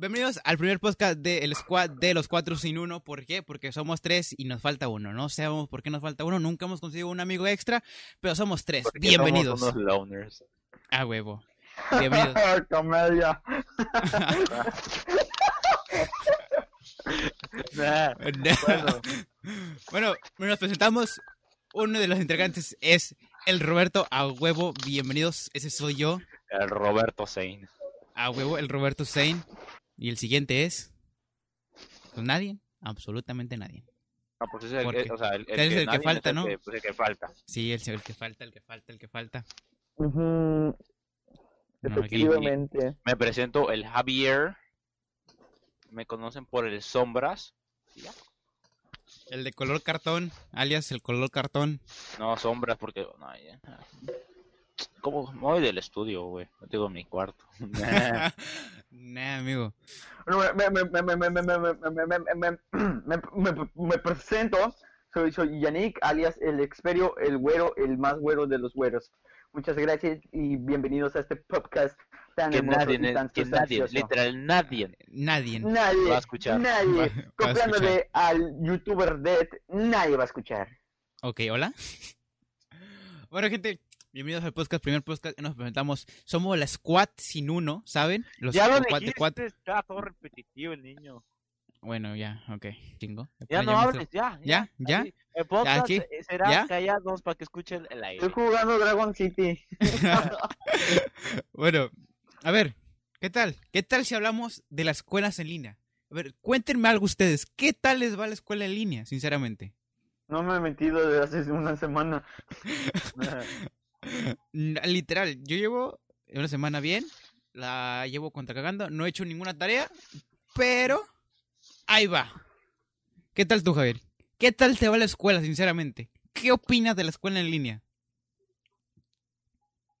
bienvenidos al primer podcast del squad de los cuatro sin uno. ¿Por qué? Porque somos tres y nos falta uno. No sabemos por qué nos falta uno. Nunca hemos conseguido un amigo extra, pero somos tres. Porque Bienvenidos. Somos unos loners. A huevo. Bienvenidos. Comedia. Nah, bueno. bueno, nos presentamos. Uno de los integrantes es el Roberto a huevo. Bienvenidos. Ese soy yo. el Roberto Zane. A huevo, el Roberto Zane. Y el siguiente es. Pues nadie. Absolutamente nadie. No, pues es el, o sea, el, es el que falta, es el ¿no? que- pues el que falta. Sí, el, el que falta, el que falta, el que falta. No, Efectivamente. Me presento el Javier. Me conocen por el Sombras. El de color cartón, alias el color cartón. No, Sombras porque... No, ya. ¿Cómo? Me voy del estudio, güey. No tengo mi cuarto. Nah, amigo. Me presento. Soy, soy Yannick, alias el Experio, el güero, el más güero de los güeros. Muchas gracias y bienvenidos a este podcast tan que hermoso nadie, y tan que nadie, literal, nadie. Nadie. Va a escuchar. Nadie. Va, va Comprándole al youtuber Dead, nadie va a escuchar. Ok, hola. Bueno, gente, bienvenidos al podcast, primer podcast que nos presentamos. Somos la Squad sin uno, ¿saben? Los ya lo squad de dijiste, cuatro. está todo repetitivo el niño. Bueno, ya, ok, chingo. Ya no hables, ya. ¿Ya? ¿Ya? El podcast ¿Aquí? eh, será ¿Ya? callados para que escuchen el aire. Estoy jugando Dragon City. bueno, a ver, ¿qué tal? ¿Qué tal si hablamos de las escuelas en línea? A ver, cuéntenme algo ustedes. ¿Qué tal les va la escuela en línea, sinceramente? No me he metido desde hace una semana. Literal, yo llevo una semana bien, la llevo contra cagando, no he hecho ninguna tarea, pero ahí va. ¿Qué tal tú, Javier? ¿Qué tal te va la escuela, sinceramente? ¿Qué opinas de la escuela en línea?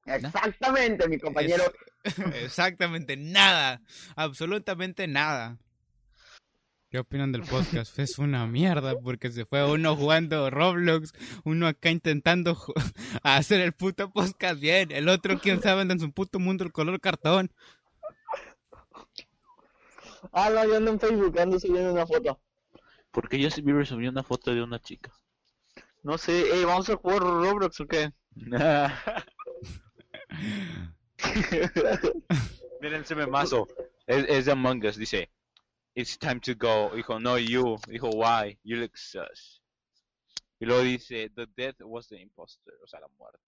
Exactamente, mi compañero. Exactamente nada, absolutamente nada. ¿Qué opinan del podcast? Es una mierda porque se fue uno jugando Roblox, uno acá intentando hacer el puto podcast bien, el otro quién sabe anda en su puto mundo el color cartón. Ah, no, yo ando en Facebook, ando subiendo una foto. Porque Justin Bieber subió una foto de una chica. No sé, eh, ¿vamos a jugar Roblox o qué? Miren ese memazo. Es, es de Among Us, dice. It's time to go. Dijo, no you. Dijo, why? You look sus. Y luego dice, the death was the imposter. O sea, la muerte.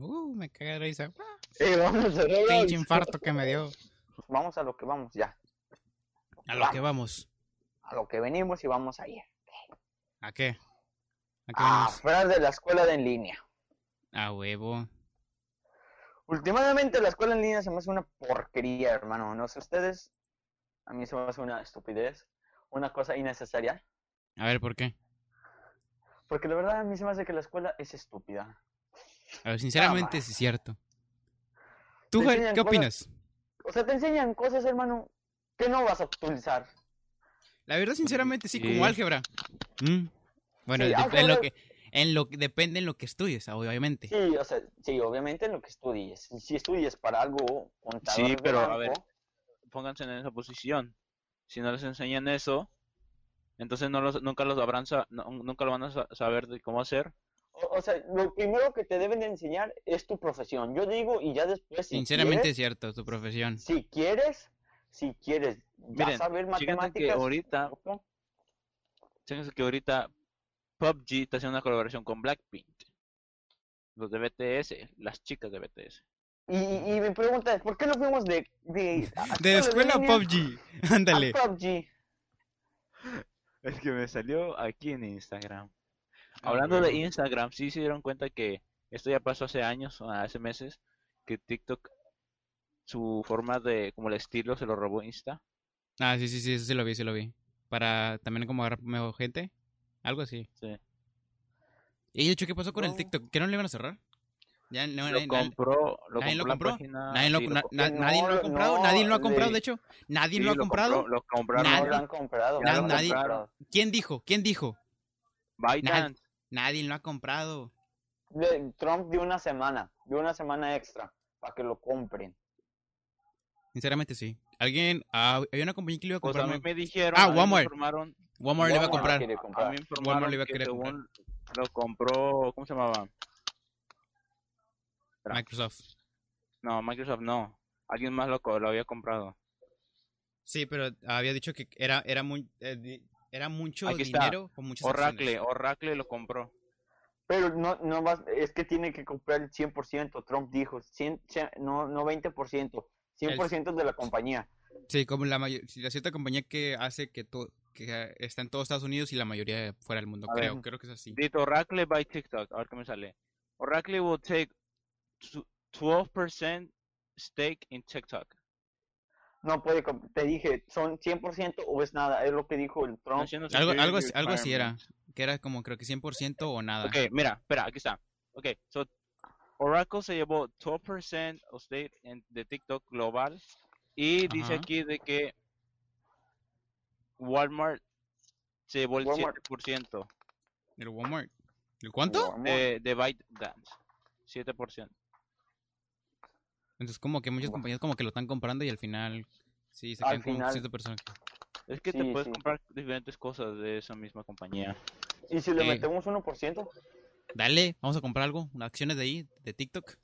Uh, me cagué de risa. Ah, Eh, vamos a. Pinche infarto que me dio. Vamos a lo que vamos, ya. A lo que vamos. A lo que venimos y vamos a ir. ¿A qué? ¿A qué A vamos? hablar de la escuela de en línea. A huevo. Últimamente la escuela en línea se me hace una porquería, hermano. No sé ustedes. A mí se me hace una estupidez. Una cosa innecesaria. A ver, ¿por qué? Porque la verdad a mí se me hace que la escuela es estúpida. A ver, sinceramente es cierto. ¿Tú, enseñan qué cosas- opinas? O sea, te enseñan cosas, hermano, que no vas a utilizar. La verdad, sinceramente, sí, Sí. como álgebra. Mm. Bueno, Sí, en lo que, en lo que depende en lo que estudies, obviamente. Sí, o sea, sí, obviamente en lo que estudies. Si estudies para algo contador Sí, pero, a banco, ver. Pónganse en esa posición. Si no les enseñan eso, entonces no los, nunca los habrán sa- no- nunca lo van a sa- saber de cómo hacer. O, o sea, lo primero que te deben de enseñar es tu profesión. Yo digo, y ya después, si Sinceramente es quieres, cierto, tu profesión. si quieres, si quieres ya Miren, saber fíjense que matemáticas, ahorita, fíjense que ahorita PUBG está haciendo una colaboración con Blackpink. Los de BTS, las chicas de BTS. Y, y, y mi pregunta es, ¿por qué no fuimos de... De, De escuela a línea PUBG. a Ándale. PUBG? Es que me salió aquí en Instagram. Ah, Hablando de. Instagram, sí se dieron cuenta que esto ya pasó hace años, o hace meses, que TikTok, su forma de, como el estilo, se lo robó Insta. Ah, sí, sí, sí, eso sí lo vi, sí lo vi. Para también como agarrar mejor gente. Algo así. Sí. Y de hecho, ¿qué pasó con el. TikTok? ¿Que no le iban a cerrar? Ya, no, Lo nadie- compró, lo nadie lo compró la compró. página, nadie, lo, sí, lo na- co- na- no, nadie lo ha comprado, no, nadie lo ha comprado, le- de hecho. Nadie sí, lo ha comprado. lo Nadie- lo han comprado. Na- lo nadie-. ¿Quién dijo? ¿Quién dijo? ByteDance. Nadie lo ha comprado. De- Trump dio una semana, dio una semana extra para que lo compren. Sinceramente sí. Alguien, ah, había una compañía que le iba a Pues a comprar. mí ¿no? me dijeron. Ah, a mí me Walmart. informaron- Walmart le iba a comprar. quiere A comprar. mí me informaron le iba a que querer según lo compró, ¿cómo se llamaba? Espera. Microsoft. No, Microsoft no. Alguien más lo, lo había comprado. Sí, pero había dicho que era, era, muy, eh, era mucho Aquí está. dinero con muchas Oracle, acciones. Oracle lo compró. Pero no, no vas, es que tiene que comprar el 100%, Trump dijo, 100, cien- no, no 20%, 100% de la compañía. Sí, como la mayor, la cierta compañía que hace que, to- que está en todos Estados Unidos y la mayoría fuera del mundo. A creo, ver. creo que es así. Did Oracle buy TikTok? A ver qué me sale. Oracle will take 12% stake in TikTok. No puede, te dije, son 100% o es nada, es lo que dijo el Trump. Algo, algo, así- algo así era. Que era como creo que 100% o nada. Ok, mira, espera, aquí está. Ok, so Oracle se llevó 12% of stake en, de TikTok global y dice aquí de que Walmart se llevó el Walmart. 7% ¿El Walmart? ¿El cuánto? Walmart. de, de ByteDance. 7%. Entonces como que muchas compañías como que lo están comprando y al final sí se Al quedan con final. cierta persona. Es que te puedes sí. comprar diferentes cosas de esa misma compañía. ¿Y si le Eh. metemos 1%? Dale, vamos a comprar algo, unas acciones de ahí, de TikTok.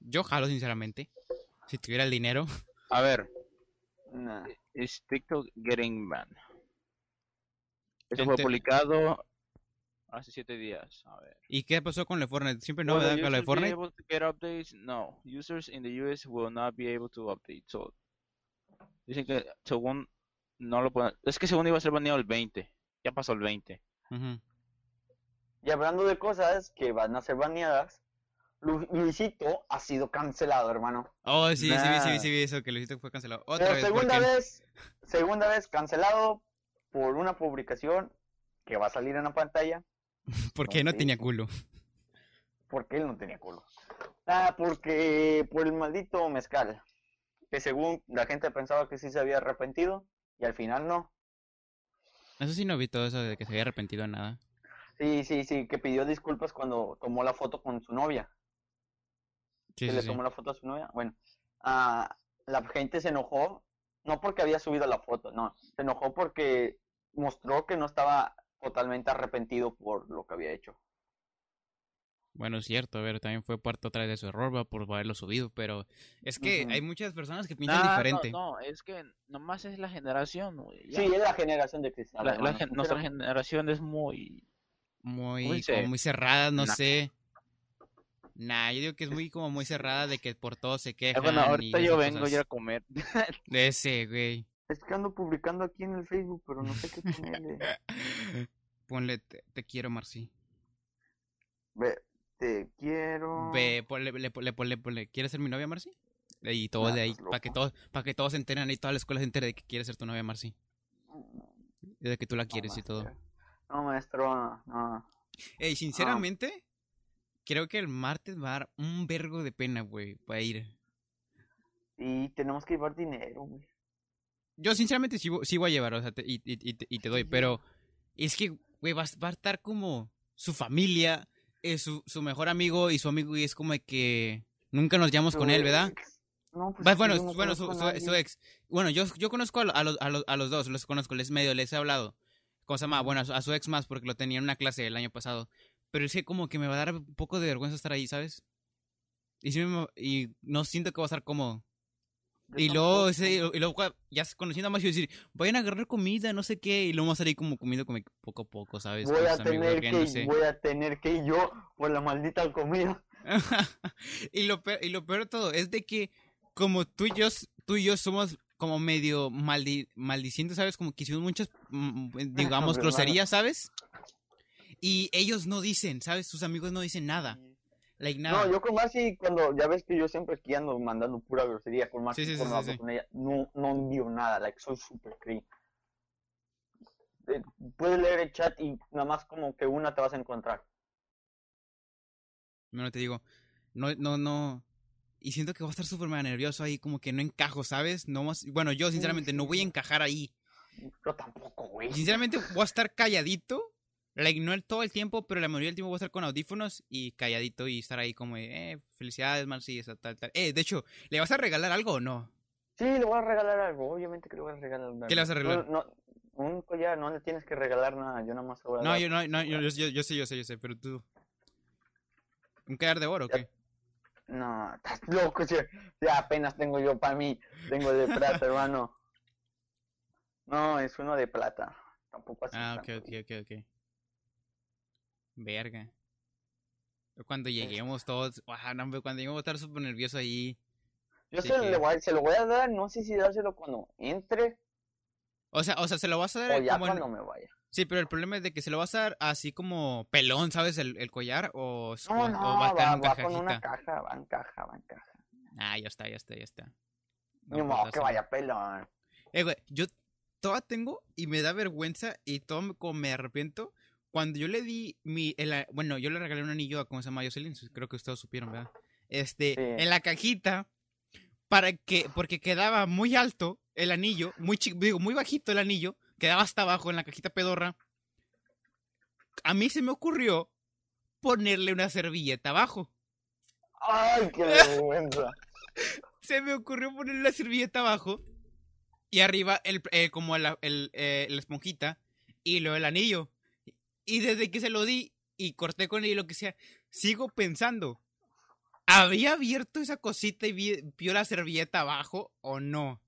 Yo jalo sinceramente. Si tuviera el dinero. A ver, Nah. ¿es TikTok getting banned? Esto fue publicado hace 7 días. A ver. ¿Y qué pasó con el Fortnite? Siempre no me da con be Fortnite. able to get updates? No. Users in the US will not be able to update. So, dicen que según no lo pueden. Es que según iba a ser baneado el 20. Ya pasó el 20. Ujú. Y hablando de cosas que van a ser baneadas, Lu- Luisito ha sido cancelado, hermano. Oh, sí, sí, sí, sí, vi eso, que hiciste fue cancelado. Otra vez, segunda vez, segunda vez cancelado por una publicación que va a salir en la pantalla, Porque no tenía culo. porque él no tenía culo. Ah, porque por el maldito mezcal, que según la gente pensaba que sí se había arrepentido y al final no. Eso sí no vi todo eso de que se había arrepentido nada. Sí, sí, sí, que pidió disculpas cuando tomó la foto con su novia. Sí, que sí, le sí. tomó la foto a su novia. Bueno, ah, la gente se enojó, no porque había subido la foto, no, se enojó porque mostró que no estaba totalmente arrepentido por lo que había hecho. Bueno, es cierto, a ver, también fue parte otra vez de su error, va, por haberlo subido, pero es que hay muchas personas que piensan Nah, diferente. No, no, es que nomás es la generación. Sí, es la generación de. La- la gen- nuestra generación es muy. Muy, Muy como se- muy cerrada, no Nah. sé. Nah, yo digo que es muy como muy cerrada de que por todo se Eh, quejan. bueno, ahorita yo vengo a ir a comer. De ese, güey. Es que ando publicando aquí en el Facebook, pero no sé qué ponerle. Ponle, te, te quiero, Marci. Ve, te quiero. Ve, ponle, le, ponle, ponle, ponle, ¿quieres ser mi novia, Marci? Y todo Nah, de ahí, para que todos, para que todos se enteren y toda la escuela se entere de que quieres ser tu novia, Marci. De que tú la No, quieres y todo. No, maestro, no. Ey, sinceramente, creo que el martes va a dar un vergo de pena, güey, para ir. Y tenemos que llevar dinero, güey. Yo sinceramente sí, sí voy a llevar, o sea, te- y, y- y te- y te doy, pero es que, güey, va, a- va a estar como su familia, es su, su mejor amigo y su amigo y es como que nunca nos llevamos con él, ¿verdad? No, pues bueno, no bueno, su, ex. Bueno, yo, yo conozco a, lo- a los, a, los, a los dos, los conozco, les medio, les he hablado. ¿Cómo se llama? Bueno, a su, ex más porque lo tenía en una clase el año pasado. Pero es que como que me va a dar un poco de vergüenza estar ahí, ¿sabes? Y, sí me- y no siento que va a estar cómodo. Y luego, ese, y luego ya conociendo a más, yo decir, vayan a agarrar comida, no sé qué, y luego vamos a salir como comiendo como poco a poco, ¿sabes? voy a amigos, tener que, voy a tener que ir yo por la maldita comida. y, lo peor, y lo peor de todo es de que como tú y yo, tú y yo somos como medio maldi maldicientes, ¿sabes? Como que hicimos muchas, mm, digamos, groserías, ¿sabes? Y ellos no dicen, ¿sabes? Sus amigos no dicen nada. No, yo con Marcy, cuando ya ves que yo siempre aquí ando mandando pura grosería con Marcy, Sí, sí, cuando sí, con ella, no, no envío nada, like, soy super clean. Eh, puedes leer el chat y nada más como que una te vas a encontrar. No te digo, no, no, no. Y siento que voy a estar súper mega nervioso ahí, como que no encajo, ¿sabes? No más, bueno, yo sinceramente no voy a encajar ahí. Yo tampoco, güey. Sinceramente voy a estar calladito, like, no el, todo el tiempo, pero la mayoría del tiempo voy a estar con audífonos y calladito y estar ahí como, eh, felicidades, Marcy, esa tal, tal. Eh, de hecho, ¿le vas a regalar algo o no? Sí, le voy a regalar algo, obviamente que le voy a regalar algo. ¿Qué le vas a regalar? No, no, un collar, no le tienes que regalar nada, yo nada más le voy a No, yo, no, no, yo, yo, yo- yo sé, yo sé, yo sé, pero tú. ¿Un collar de oro o qué? No, estás loco, che. ya apenas tengo yo para mí, tengo de plata, hermano. No, es uno de plata, tampoco así. Ah, ok, tanto. ok, ok, ok. Verga. Cuando lleguemos todos, no, cuando lleguemos a estar súper nervioso ahí. Yo se, que- le voy a- se lo voy a dar, no sé si dárselo cuando entre O sea, o sea, se lo vas a o dar ya como en- cuando me vaya. Sí, pero el problema es de que se lo vas a dar así como pelón, ¿sabes? El, el collar o, No, o- no, o va a estar va, en va una con una caja, va en caja, va en caja. Ah, ya está, ya está, ya está. No, Ni modo que vaya pelón. Eh, güey, yo toda tengo y me da vergüenza y todo me, como me arrepiento. Cuando yo le di mi, el bueno, yo le regalé un anillo a, ¿cómo se llama? Jocelyn, creo que ustedes supieron, ¿verdad? Este, Sí. en la cajita, para que, porque quedaba muy alto el anillo, muy chico, digo, muy bajito el anillo, quedaba hasta abajo en la cajita pedorra. A mí se me ocurrió ponerle una servilleta abajo. Ay, qué vergüenza. se me ocurrió ponerle la servilleta abajo y arriba el, eh, como la, el, eh, la esponjita y luego el anillo. Y desde que se lo di y corté con él y lo que sea, sigo pensando, ¿había abierto esa cosita y vi- vio la servilleta abajo o no?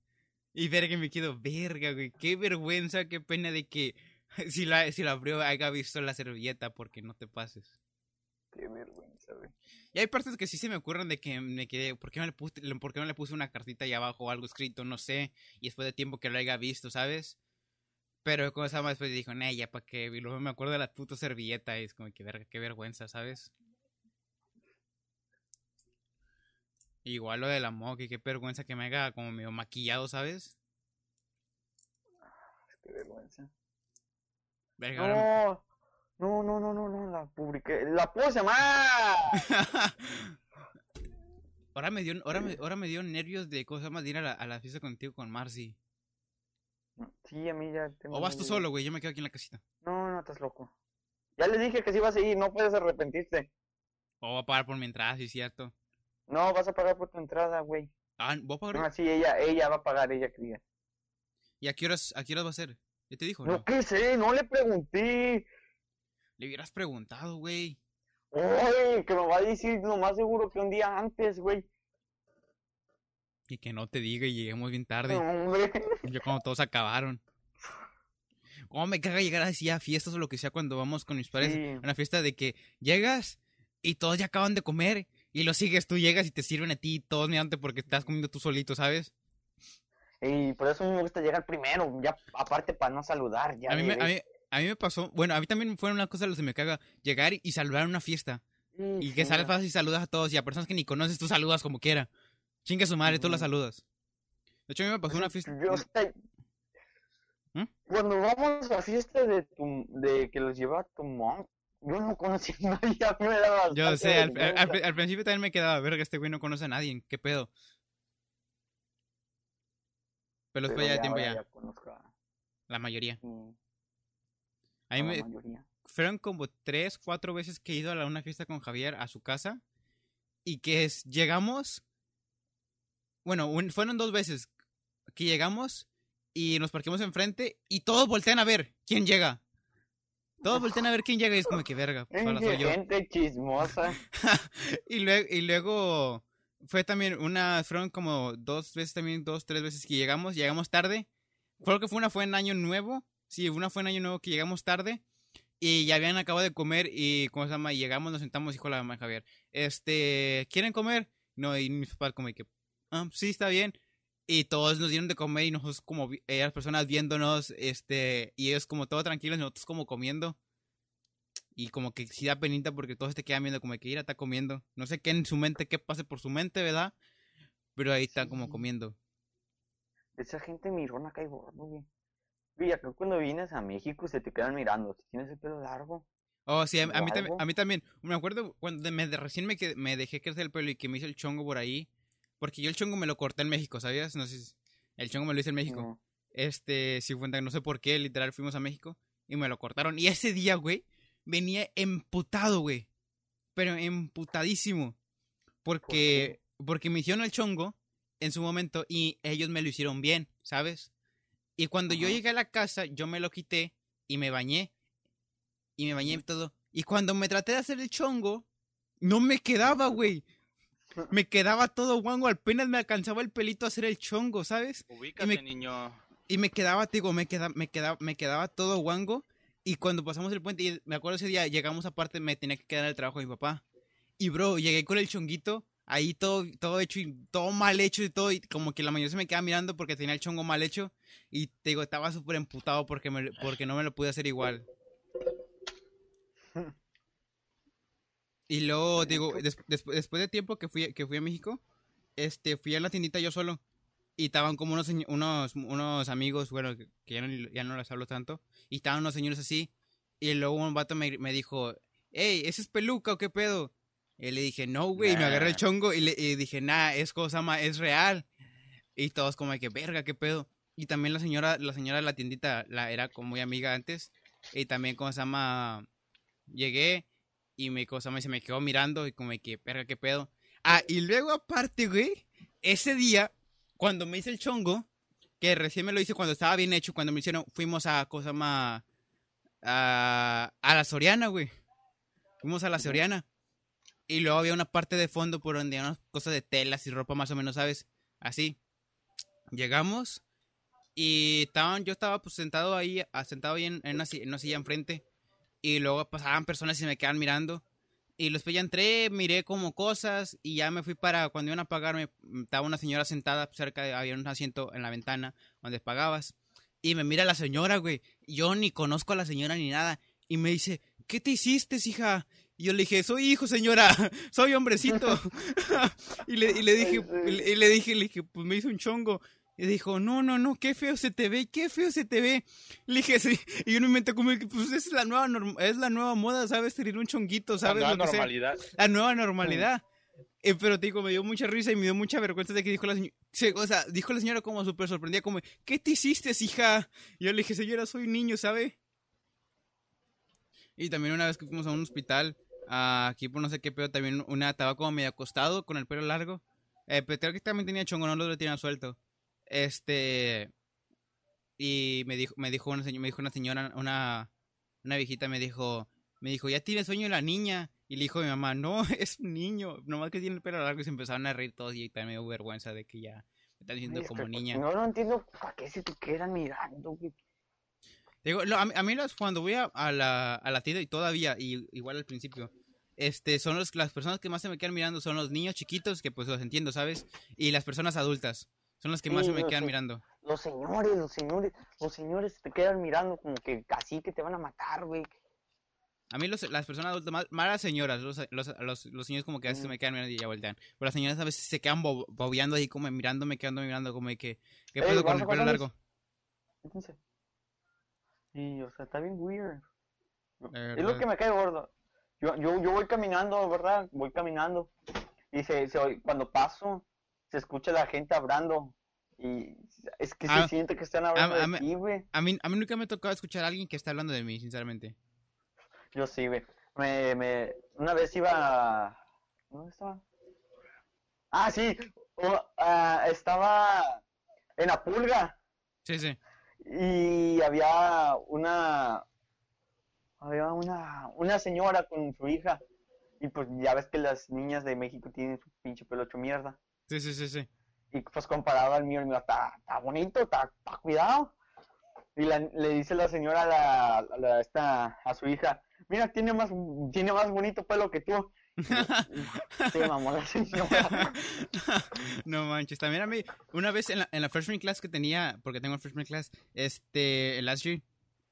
Y ver que me quedo, verga, güey, qué vergüenza, qué pena de que si la, si la abrió haya visto la servilleta porque no te pases. Qué vergüenza, güey. Y hay partes que sí se me ocurren de que me quedé, ¿por qué no le puse, por qué no le puse una cartita ahí abajo o algo escrito? No sé. Y después de tiempo que lo haya visto, ¿sabes? Pero como se llama después dijo, nah, ya para qué. Y luego me acuerdo de la puta servilleta y es como que verga, qué vergüenza, ¿sabes? Igual lo de la moca y qué vergüenza que me haga como medio maquillado, ¿sabes? Qué vergüenza. Verga, No, no, no, no, no, no, la publiqué. ¡La puse más! ahora me dio, ahora me, ahora me dio nervios de cosas más de ir a la, a la fiesta contigo con Marcy. Sí, a mí ya tengo. O vas tú solo, güey, yo me quedo aquí en la casita. No, no, estás loco. Ya le dije que sí vas a ir, no puedes arrepentirte. O voy a pagar por mi entrada, sí es cierto. No, vas a pagar por tu entrada, güey. Ah, ¿voy a pagar? No, sí, ella, ella va a pagar, ella quería. ¿Y a qué horas, a qué horas va a ser? ¿Ya te dijo? No, No. qué sé, no le pregunté. Le hubieras preguntado, güey. Oye, que me va a decir lo más seguro que un día antes, güey. Y que no te diga y lleguemos bien tarde. No, hombre. Yo cuando todos acabaron. ¿Cómo me caga llegar así a fiestas o lo que sea cuando vamos con mis padres? Sí. A una fiesta de que llegas y todos ya acaban de comer y lo sigues, tú llegas y te sirven a ti todos mirándote porque estás comiendo tú solito, ¿sabes? Y por eso a mí me gusta llegar primero, ya aparte para no saludar. Ya A mí, me, a, mí, a mí me pasó, bueno, a mí también fue una cosa de lo que me caga, llegar y, saludar en una fiesta. Sí, Y que sales fácil y saludas a todos y a personas que ni conoces tú saludas como quiera. Chinga su madre, tú Ujú. saludas. De hecho, a mí me pasó una fiesta. Yo hasta- ¿Mm? Cuando vamos a fiesta de tu, de que los lleva tu mom, yo no conocía a nadie, a mí me daba Yo sé, al, al- vergüenza. al- al principio también me quedaba, verga, este güey no conoce a nadie, ¿qué pedo? Pero después ya de tiempo ya, a- la mayoría. A mí a me, la mayoría. fueron como tres, cuatro veces que he ido a la- una fiesta con Javier a su casa y que es, llegamos, bueno, un- fueron dos veces que llegamos y nos parquemos enfrente y todos voltean a ver quién llega. Todos voltean a ver quién llega y es como que verga, pues ahora soy yo. Gente chismosa. y, luego, y luego fue también una, fueron como dos veces también, dos, tres veces que llegamos, llegamos tarde. Creo que fue una fue en Año Nuevo, sí, una fue en Año Nuevo que llegamos tarde y ya habían acabado de comer y, ¿cómo se llama? Y llegamos, nos sentamos, dijo la mamá Javier, este, ¿quieren comer? No, y mis papás como que, ah, sí, está bien. Y todos nos dieron de comer y nosotros como, eh, las personas viéndonos, este, y ellos como todo tranquilos, nosotros como comiendo. Y como que sí da penita porque todos te quedan viendo como que ir está comiendo. No sé qué en su mente, qué pase por su mente, ¿verdad? Pero ahí está como Sí. comiendo. Esa gente mirona cae gordo, güey. Acá cuando vienes a México se te quedan mirando. Si tienes el pelo largo. Oh, sí, a, a ¿O mí, a mí también. Me acuerdo cuando me, de- recién me, que- me dejé crecer el pelo y que me hizo el chongo por ahí. Porque yo el chongo me lo corté en México, ¿sabías? No sé si- El chongo me lo hice en México. No. Este, si cuenta, no sé por qué, literal, fuimos a México y me lo cortaron. Y ese día, güey, venía emputado, güey. Pero emputadísimo. Porque, porque me hicieron el chongo en su momento y ellos me lo hicieron bien, ¿sabes? Y cuando yo llegué a la casa, yo me lo quité y me bañé. Y me bañé y todo. Y cuando me traté de hacer el chongo, no me quedaba, güey. Me quedaba todo guango, apenas me alcanzaba el pelito a hacer el chongo, ¿sabes? Ubícate, me- niño. Y me quedaba, te digo, me quedaba, me quedaba, me quedaba todo guango. Y cuando pasamos el puente, y me acuerdo ese día, llegamos aparte, me tenía que quedar el trabajo de mi papá. Y bro, llegué con el chonguito, ahí todo, todo hecho y todo mal hecho y todo. Y como que la mayoría se me quedaba mirando porque tenía el chongo mal hecho. Y te digo, estaba súper emputado porque, me, porque no me lo pude hacer igual. Y luego, digo, des- des- después de tiempo que fui, que fui a México, este, fui a la tiendita yo solo. Y estaban como unos, unos, unos amigos, bueno, que ya no, ya no les hablo tanto. Y estaban unos señores así. Y luego un vato me, me dijo, hey, ¿ese es peluca o qué pedo? Y le dije, no, güey. Y me agarré el Nah. chongo y, le, y dije, nah, es cosa más, es real. Y todos como de que, verga, qué pedo. Y también la señora, la señora de la tiendita, la era como muy amiga antes. Y también, como se llama, llegué y me, cosa se me quedó mirando y como que, verga, qué pedo. Ah, y luego aparte, güey, ese día, cuando me hice el chongo, que recién me lo hice cuando estaba bien hecho, cuando me hicieron, fuimos a cosa más, a, a la Soriana, güey. Fuimos a la Soriana. Y luego había una parte de fondo por donde había unas cosas de telas y ropa más o menos, ¿sabes? Así. Llegamos y estaban, yo estaba pues sentado ahí, ah, sentado ahí en, en una, en una silla enfrente. Y luego pasaban personas y me quedaban mirando. Y después ya entré, miré como cosas y ya me fui para, cuando iban a pagar, me, estaba una señora sentada cerca de, había un asiento en la ventana donde pagabas. Y me mira la señora, güey. Yo ni conozco a la señora ni nada. Y me dice, ¿qué te hiciste, hija? Y yo le dije, soy hijo, señora, soy hombrecito. y, le, y le dije, y le, y le dije, le dije, pues me hizo un chongo. Y dijo, no, no, no, qué feo se te ve, qué feo se te ve. Le dije, sí. Y yo me inventé como pues es la nueva, es la nueva moda, ¿sabes? Tener un chonguito, ¿sabes? La nueva sea. normalidad. La nueva normalidad. Eh, pero te digo, me dio mucha risa y me dio mucha vergüenza de que dijo la señora, o sea, dijo la señora como súper sorprendida, como, ¿qué te hiciste, hija? Y yo le dije, señora, soy niño, ¿sabe? Y también una vez que fuimos a un hospital, aquí por no sé qué pedo, también una estaba como medio acostado con el pelo largo. Eh, pero creo que también tenía chongo, no lo tenía suelto. Este. Y me dijo, me dijo una, señora, me dijo una señora, una, una viejita, me dijo, me dijo, ya tiene sueño la niña. Y le dijo a mi mamá, no, es un niño, nomás que tiene el pelo largo y se empezaron a reír todos y también me dio vergüenza de que ya me están diciendo Ay, como que, niña. No, no entiendo para qué se te quedan mirando. Digo, no, a, mí, a mí cuando voy a, a la, a la tienda y todavía, y igual al principio, este, son los, las personas que más se me quedan mirando son los niños chiquitos, que pues los entiendo, ¿sabes? Y las personas adultas, son las que más se me quedan sí. mirando. Los señores, los señores, los señores te quedan mirando como que casi que te van a matar, güey. A mí los, las personas adultas, más, más las señoras, los, los, los, los señores como que a veces se Mm. me quedan mirando y ya voltean. Pero las señoras a veces se quedan bo- bobeando ahí como mirándome, quedándome mirando como de que, ¿qué pedo con el pelo largo? Fíjense. Y, o sea, está bien weird. Es lo que me cae gordo. Yo, yo, yo voy caminando, ¿verdad? Voy caminando. Y se, se cuando paso, se escucha la gente hablando. Y es que Ah, se siente que están hablando a de mí- ti, güey. A mí, a mí nunca me ha tocado escuchar a alguien que está hablando de mí, sinceramente. Yo sí, güey. Me, me, una vez iba... a- ¿Dónde estaba? Ah, sí. ah, estaba en la pulga. Sí, sí. y había una había una una señora con su hija y pues ya ves que las niñas de México tienen su pinche pelo hecho mierda Sí, sí, sí, sí. y pues comparado al mío el mío está, está bonito está, está cuidado. Y la- le dice la señora a la, a la- esta a su hija mira tiene más tiene más bonito pelo que tú se mamó la señora. No manches, también a mí, una vez en la, en la freshman class que tenía, porque tengo el freshman class, este, el last year,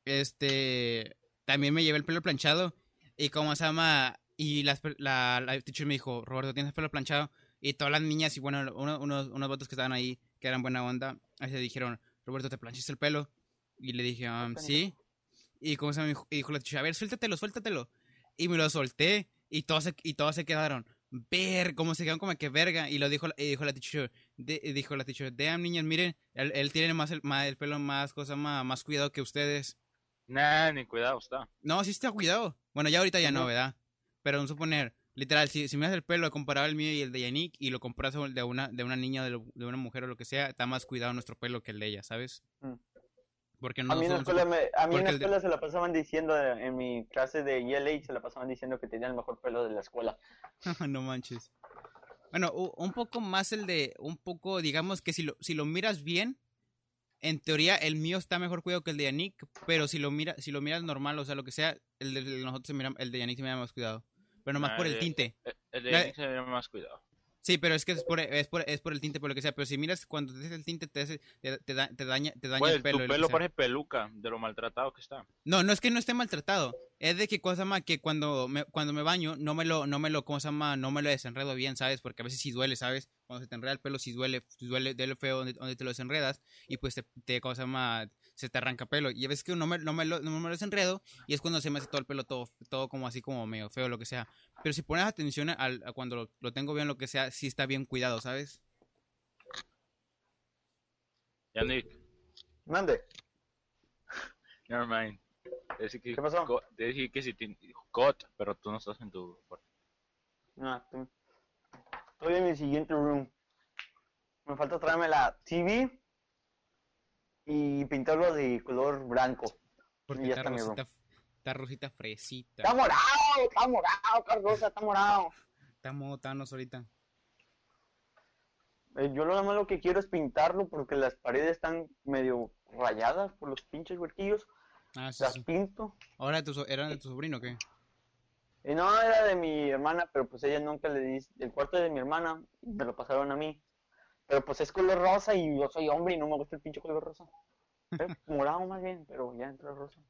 este, también me llevé el pelo planchado, y como se llama, y per- la, la teacher me dijo, Roberto, ¿tienes el pelo planchado? Y todas las niñas, y bueno, uno- unos, unos vatos que estaban ahí, que eran buena onda, ahí se dijeron, Roberto, ¿te planchaste el pelo? Y le dije, um, sí. Y como se llama, y dijo la teacher, a ver, suéltatelo, suéltatelo. Y me lo solté, y todos se, y todos se quedaron, ver, como se quedaron como que verga. Y lo dijo, y dijo la teacher, de- y dijo la teacher, damn niñas, miren, él, él tiene más el, más el pelo más, cosa más, más cuidado que ustedes. Nah, ni cuidado está. No, sí está cuidado. Bueno, ya ahorita ya no. ¿verdad? Pero vamos a suponer, Literal, si, si miras el pelo comparado el mío y el de Yannick y lo compras el de una, de una niña, de, lo- de una mujer o lo que sea, está más cuidado nuestro pelo que el de ella, ¿sabes? Mm. Porque no a mí en la escuela, me- a mí en la el de- escuela se la pasaban diciendo, eh, en mi clase de ELA se la pasaban diciendo que tenía el mejor pelo de la escuela. no manches. Bueno, un poco más el de, un poco, digamos que si lo, si lo miras bien, en teoría el mío está mejor cuidado que el de Yannick, pero si lo mira, si lo miras normal, o sea, lo que sea, el de, de nosotros se mira, el de Yannick se mira más cuidado. Pero nomás Ah, por el tinte. El, el de Yannick se más cuidado. Sí, pero es que es por, es por, es por el tinte, por lo que sea. Pero si miras cuando te haces el tinte, te, hace- te, te da- te daña, te daña el pelo. tu pelo parece peluca de lo maltratado que está. No, no es que no esté maltratado. Es de que cosa más que cuando me, cuando me baño no me lo, no me lo, ¿cómo se llama? No me lo desenredo bien, ¿sabes? Porque a veces sí duele, ¿sabes? Cuando se te enreda el pelo sí duele, sí duele, duele feo donde, donde te lo desenredas y pues te, te, ¿cómo se llama? Se te arranca pelo. Y a veces que no me, no me, lo, no me lo desenredo y es cuando se me hace todo el pelo todo, todo como así como medio feo, lo que sea. Pero si pones atención al, a cuando lo, lo tengo bien, lo que sea, sí está bien cuidado, ¿sabes? Yannick, Mande. never mind. Que, ¿Qué pasó? dije que si te... Got, pero tú no estás en tu... cuarto. Ah, tú- Estoy en mi siguiente room. Me falta traerme la TV y pintarlo de color blanco. Porque Y ya está está mi rosita, está rosita fresita. Está morado, está morado, Cardosa, está morado. Estamos tanos ahorita. Eh, yo lo más lo que quiero es pintarlo porque las paredes están medio rayadas por los pinches huerquillos. Ah, sí, Las sí. pinto. ¿Ahora de tu, so- era de tu sobrino o qué? Y no era de mi hermana, pero pues ella nunca le dice. El cuarto es de mi hermana, me lo pasaron a mí. Pero pues es color rosa y yo soy hombre y no me gusta el pinche color rosa. Morado más bien, pero ya entra rosa.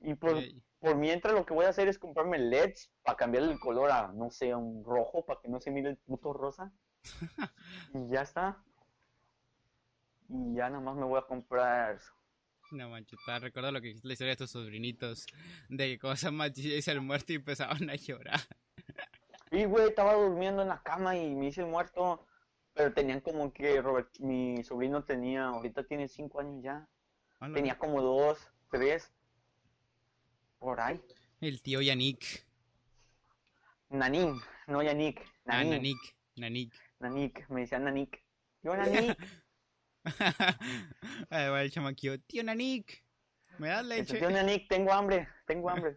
Y por, Ey. por mientras lo que voy a hacer es comprarme LEDs para cambiarle el color a, no sé, a un rojo para que no se mire el puto rosa. y ya está. Y ya nada más me voy a comprar. No manches, recuerdo lo que la historia de tus sobrinitos. De cosas más hice el muerto y empezaban a llorar. Y güey, estaba durmiendo en la cama y me hice el muerto. Pero tenían como que Robert, mi sobrino tenía, ahorita tiene cinco años ya. Tenía como dos, tres. Por ahí. El tío Yannick. Nanín, no Yannick. Ah. Nanik. Nanik. Nanik, me decían Nanik. Yo Nanik. Ahí va el chamaquillo. Tío Nanik. ¿Me das Dice, leche? Tío Nanik, tengo hambre, tengo hambre.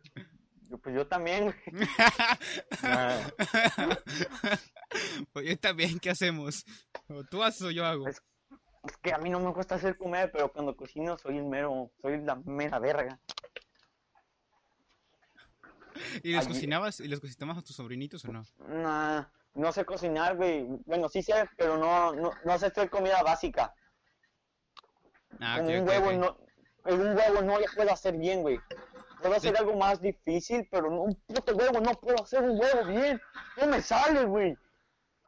Yo, pues yo también, güey. Pues yo también, ¿qué hacemos? O tú haces o yo hago. Es- Es que a mí no me gusta hacer comer, pero cuando cocino soy el mero, soy la mera verga. ¿Y les allí- cocinabas y les cocinabas a tus sobrinitos o no? Nah, no sé cocinar, güey. Bueno, sí sé, pero no, no, no sé hacer comida básica. Ah, un huevo no, en un huevo no lo puedo hacer bien, güey. Puedo hacer Sí. algo más difícil, pero no, un puto huevo no puedo hacer un huevo bien. No me sale, güey.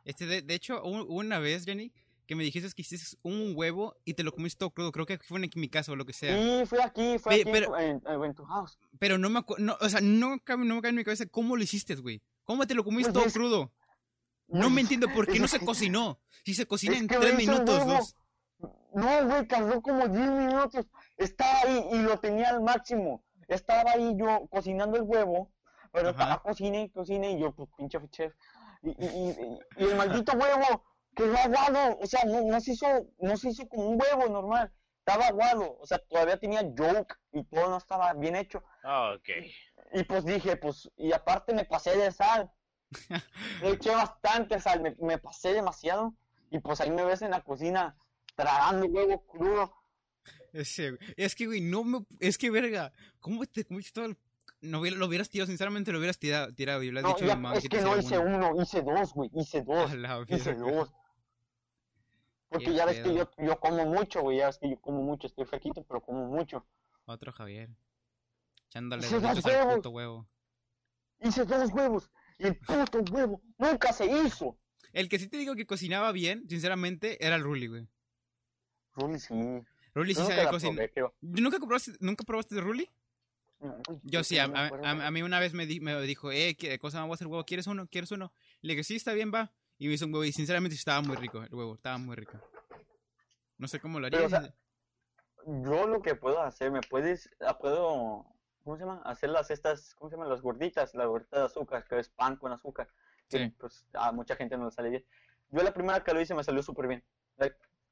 Este, de, de hecho, un- una vez, Jenny, que me dijiste que hiciste un huevo y te lo comiste todo crudo. Creo que fue en mi casa o lo que sea. Y fui aquí, fue Pe- aquí pero- en, en- tu house. Pero no me acuerdo, no, o sea, no, no me cae en mi cabeza cómo lo hiciste, güey. ¿Cómo te lo comiste Pues todo es- crudo? No me entiendo por qué no se cocinó. Si se cocina Es en tres minutos, dos. No, güey, tardó como 10 minutos. Estaba ahí y lo tenía al máximo. Estaba ahí yo cocinando el huevo, pero Ajá. estaba cocine y cocine y yo, pues, pinche chef. Y, y, y, y el maldito huevo quedó aguado. O sea, no, no, se hizo, no se hizo como un huevo normal. Estaba aguado. O sea, todavía tenía yolk y todo no estaba bien hecho. Ah, ok. Y pues dije, pues, y aparte me pasé de sal. Le eché bastante sal, me, me pasé demasiado. Y pues ahí me ves en la cocina tragando huevo crudo. Ese, güey. es que, güey, no me. Es que, verga. ¿Cómo te comiste todo el.? No lo hubieras tirado, sinceramente lo hubieras tirado. tirado y le has No, dicho ya- mamá es que no hice uno. uno, hice dos, güey, hice dos, hice dos. Porque Qué ya ves que yo, como mucho, güey, ya ves que yo como mucho, estoy flaquito, pero como mucho. Otro Javier. Echándole Hice dos huevos. puto huevo. Hice dos huevos y el puto huevo nunca se hizo. El que sí te digo que cocinaba bien, sinceramente, era el Ruli, güey. Ruli, sí. Ruli sí nunca la cocinar. ¿Nunca probaste, ¿Nunca probaste de Ruli? No, Yo sí, a, a- mí una vez me, di- me dijo, eh, ¿qué cosa vamos a hacer huevo? ¿Quieres uno? ¿Quieres uno? Le dije, sí, está bien, va. Y me hizo un huevo y sinceramente estaba muy rico el huevo, estaba muy rico. No sé cómo lo haría. Pero, o sea, Yo lo que puedo hacer, me puedes, ah, puedo ¿cómo se llama? Hacerlas estas, ¿cómo se llaman? Las gorditas, la gordita de azúcar, que es pan con azúcar. Que, Sí. pues a mucha gente no le sale bien. Yo la primera que lo hice me salió súper bien.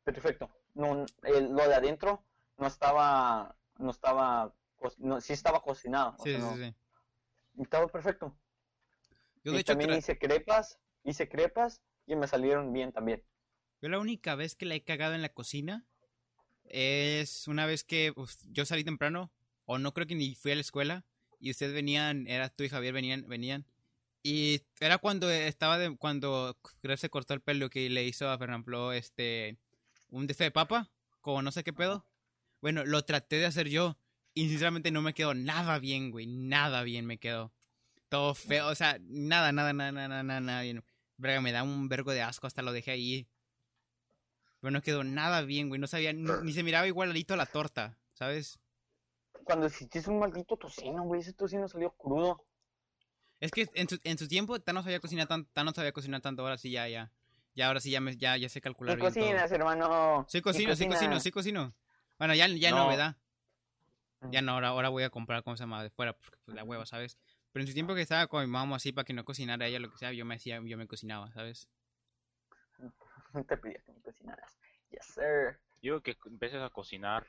Perfecto. No, el- lo de adentro no estaba, no estaba, no, sí estaba cocinado. o Sí, sea, sí, no- sí. Estaba perfecto. Yo y de hecho también hice crepas, hice crepas y me salieron bien también. Yo la única vez que la he cagado en la cocina es una vez que yo salí temprano, o no creo que ni fui a la escuela, y ustedes venían, era tú y Javier venían, venían, y era cuando estaba de, cuando se cortó el pelo que le hizo a Fernando este, un deseo de papa, como no sé qué pedo. Bueno, lo traté de hacer yo, y sinceramente no me quedó nada bien, güey, nada bien me quedó. Todo feo, o sea, nada, nada, nada, nada, nada, nada bien. Verga, me da un vergo de asco, hasta lo dejé ahí. Pero no quedó nada bien, güey. No sabía, ni, ni se miraba igualito a la torta, ¿sabes? Cuando hiciste un maldito tocino, güey, ese tocino salió crudo. Es que en su, en su tiempo Tan no sabía cocinar tan, no sabía cocinar tanto, ahora sí ya, ya. Ya ahora sí ya me, ya, ya sé calcular ¿Qué bien todo. cocinas, hermano? Sí ¿Qué cocino, sí cocino, sí cocino. Bueno, ya, ya no, No. ¿verdad? Mm. Ya no, ahora, ahora voy a comprar, ¿cómo se llama? De fuera, porque pues la hueva, ¿sabes? Pero en su tiempo que estaba con mi mamá así para que no cocinara ella lo que sea, yo me hacía, yo me cocinaba, ¿sabes? Te pedía que me cocinaras. Yes, sir. Digo que empieces a cocinar.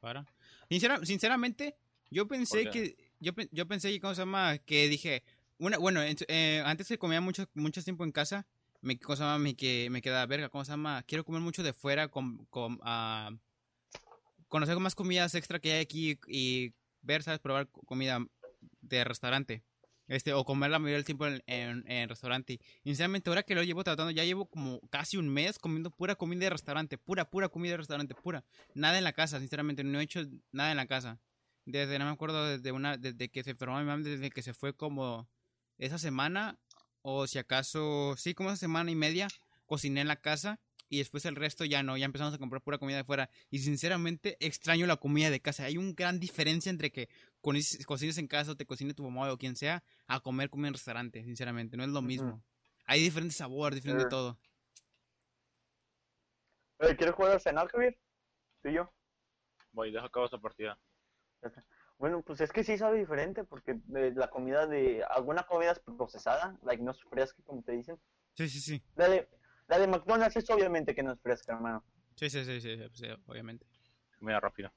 Para. Sincera- sinceramente, yo pensé ¿Por que. Yo, yo pensé que, ¿cómo se llama? Que dije. Una, bueno, eh, antes que comía mucho, mucho tiempo en casa, me, ¿cómo se llama? Me, que, me quedaba verga, ¿cómo se llama? Quiero comer mucho de fuera, con, con, ah, conocer más comidas extra que hay aquí y ver, ¿sabes? Probar co- comida de restaurante. Este, o comer la mayoría del tiempo en, en, restaurante. Sinceramente, ahora que lo llevo tratando, ya llevo como casi un mes comiendo pura comida de restaurante, pura, pura comida de restaurante, pura. Nada en la casa, sinceramente, no he hecho nada en la casa. Desde, no me acuerdo, desde una, desde que se enfermó mi mamá, desde que se fue como esa semana, o si acaso, sí, como esa semana y media, cociné en la casa y después el resto ya no, ya empezamos a comprar pura comida de fuera. Y sinceramente extraño la comida de casa. Hay una gran diferencia entre que cocines cocines en casa o te cocine tu mamá o quien sea a comer comida en restaurante, sinceramente, no es lo mismo. Hay diferente sabor, diferente todo. ¿Quieres jugar al cenar, Javier? Y yo. Voy, deja acabar esta partida. Bueno, pues es que sí sabe diferente, porque de la comida de. Alguna comida es procesada, like no es fresca, como te dicen. Sí, sí, sí. La de, la de McDonald's es obviamente que no es fresca, hermano. Sí, sí, sí, sí, sí, sí, obviamente. Comida rápida.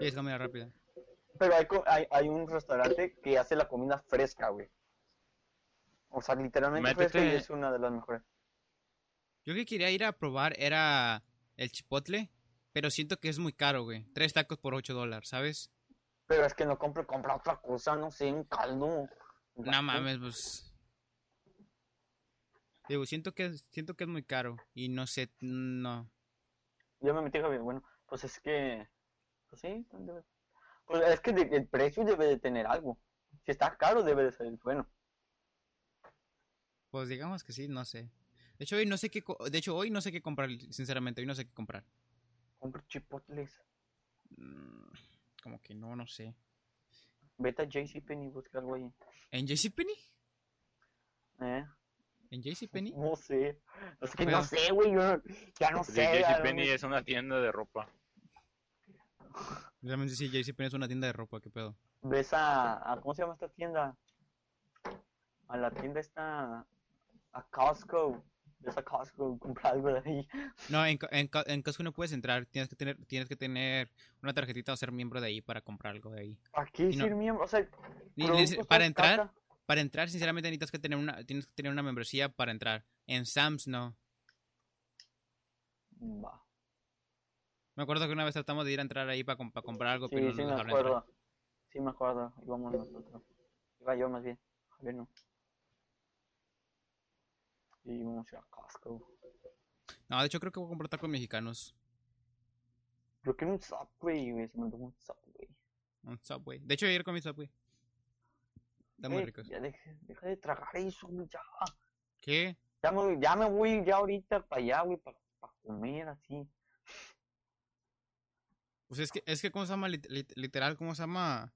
Sí, es comida rápida. Pero hay, co- hay, hay un restaurante que hace la comida fresca, güey. O sea, literalmente fresca y Métete- es una de las mejores. Yo que quería ir a probar era el chipotle, pero siento que es muy caro, güey. Tres tacos por ocho dólares, ¿sabes? Pero es que no compre, compra otra cosa, no sé, un caldo. No mames, pues. Digo, siento que, siento que es muy caro. Y no sé, no. Yo me metí, Javier. Bueno, pues es que. Pues sí, pues es que el precio debe de tener algo. Si está caro, debe de ser bueno. Pues digamos que sí, no sé. De hecho, hoy no sé qué, de hecho, hoy no sé qué comprar, sinceramente, hoy no sé qué comprar. Compra chipotles. Mm, como que no, no sé. Vete a JCPenney y busca algo ahí. ¿En JCPenney? ¿Eh? ¿En JCPenney? No sé. Es que Bueno. no sé, güey. Yo ya no sé. JCPenney es una tienda de ropa. Realmente sí, JCPenney es una tienda de ropa, qué pedo. Ves a, a- ¿Cómo se llama esta tienda? A la tienda esta. A Costco. Ves a Costco, compra algo de ahí. No, en, en, en Costco no puedes entrar, tienes que tener, tienes que tener una tarjetita o ser miembro de ahí para comprar algo de ahí. ¿Para qué no- ser miembro? O sea, para entrar, caca. para entrar, sinceramente necesitas que tener una, tienes que tener una membresía para entrar. En Sam's no. Va. Me acuerdo que una vez tratamos de ir a entrar ahí para, comprar algo, pero Sí, no sí nos me entrar. acuerdo. Sí me acuerdo. Íbamos nosotros. Iba yo más bien. Javier no. Y íbamos a Costco. No, de hecho creo que voy a comprar tacos mexicanos. Creo que un Subway, güey. Se me antojó un Subway. Un Subway. De hecho ayer comí Subway. Están muy ricos. Ya deje- deja de tragar eso, güey. Ya. ¿Qué? Ya me, ya me voy ya ahorita para allá, güey. Para comer así. Pues es que, es que, ¿cómo se llama? Lit- lit- literal, ¿cómo se llama?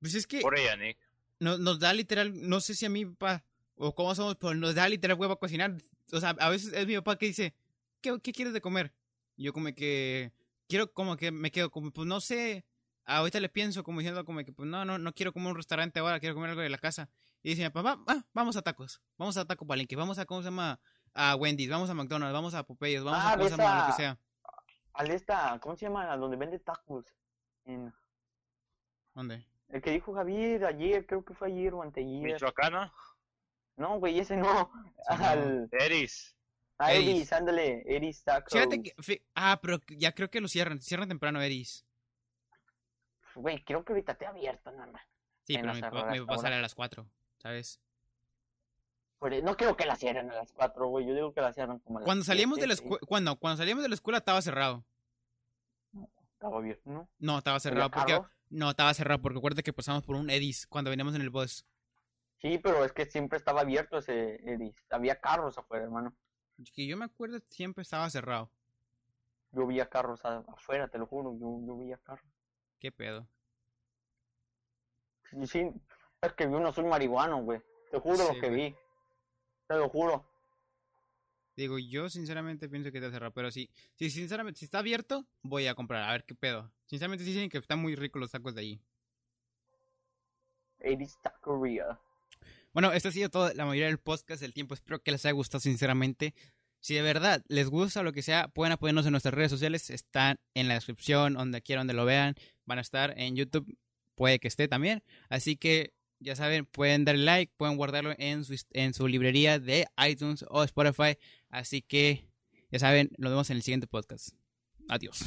Pues es que Por ella, Nick. no- nos da literal, no sé si a mi papá o cómo somos, pero nos da literal huevo a cocinar. O sea, a veces es mi papá que dice, ¿qué, qué quieres de comer? Y yo como que, quiero como que me quedo como, pues no sé, ahorita le pienso como diciendo como que pues no, no, no quiero comer un restaurante ahora, quiero comer algo de la casa. Y dice mi papá, "Va- ah, vamos a tacos, vamos a Taco Palenque, vamos a, ¿cómo se llama? A Wendy's, vamos a McDonald's, vamos a Popeyes, vamos Ah, a, ¿cómo se llama? Lo que sea. Al esta, ¿cómo se llama? A donde vende tacos. En- ¿Dónde? el que dijo Javier ayer, creo que fue ayer o anteayer. Michoacana, No, güey, ese no. Sí, no. Al, Eris. a Eris. Eris, ándale, Eris Tacos. Fíjate que, ah, pero ya creo que lo cierran, cierran temprano Eris. Güey, creo que ahorita te ha abierto nada más. Sí, En pero mi hasta papá ahora. sale a las 4, ¿sabes? E- No creo que la cierren a las 4, güey. Yo digo que la cierran como a las Cuando salíamos de la escuela, cuando, cuando salíamos de la escuela estaba cerrado. Estaba abierto, ¿no? No, estaba cerrado ¿Había porque no estaba cerrado porque acuérdate que pasamos por un Edis cuando veníamos en el bus. Sí, pero es que siempre estaba abierto ese Eris. Había carros afuera, hermano. Que yo me acuerdo siempre estaba cerrado. Yo carros a- afuera, te lo juro. Yo, yo veía carros. ¿Qué pedo? Sí, sí, es que yo no soy marihuano, güey. Te juro Sí, lo que güey. vi. Te lo juro. Digo, yo sinceramente pienso que está cerrado, pero sí, sí, sinceramente, si está abierto, voy a comprar, a ver qué pedo. Sinceramente sí dicen que están muy ricos los tacos de ahí. Eris Taqueria. Bueno, esto ha sido todo, la mayoría del podcast del tiempo. Espero que les haya gustado, sinceramente. Si de verdad les gusta lo que sea, pueden apoyarnos en nuestras redes sociales. Están en la descripción, donde quiera, donde lo vean. Van a estar en YouTube, puede que esté también. Así que, ya saben, pueden darle like, pueden guardarlo en su, en su librería de iTunes o Spotify. Así que, ya saben, nos vemos en el siguiente podcast. Adiós.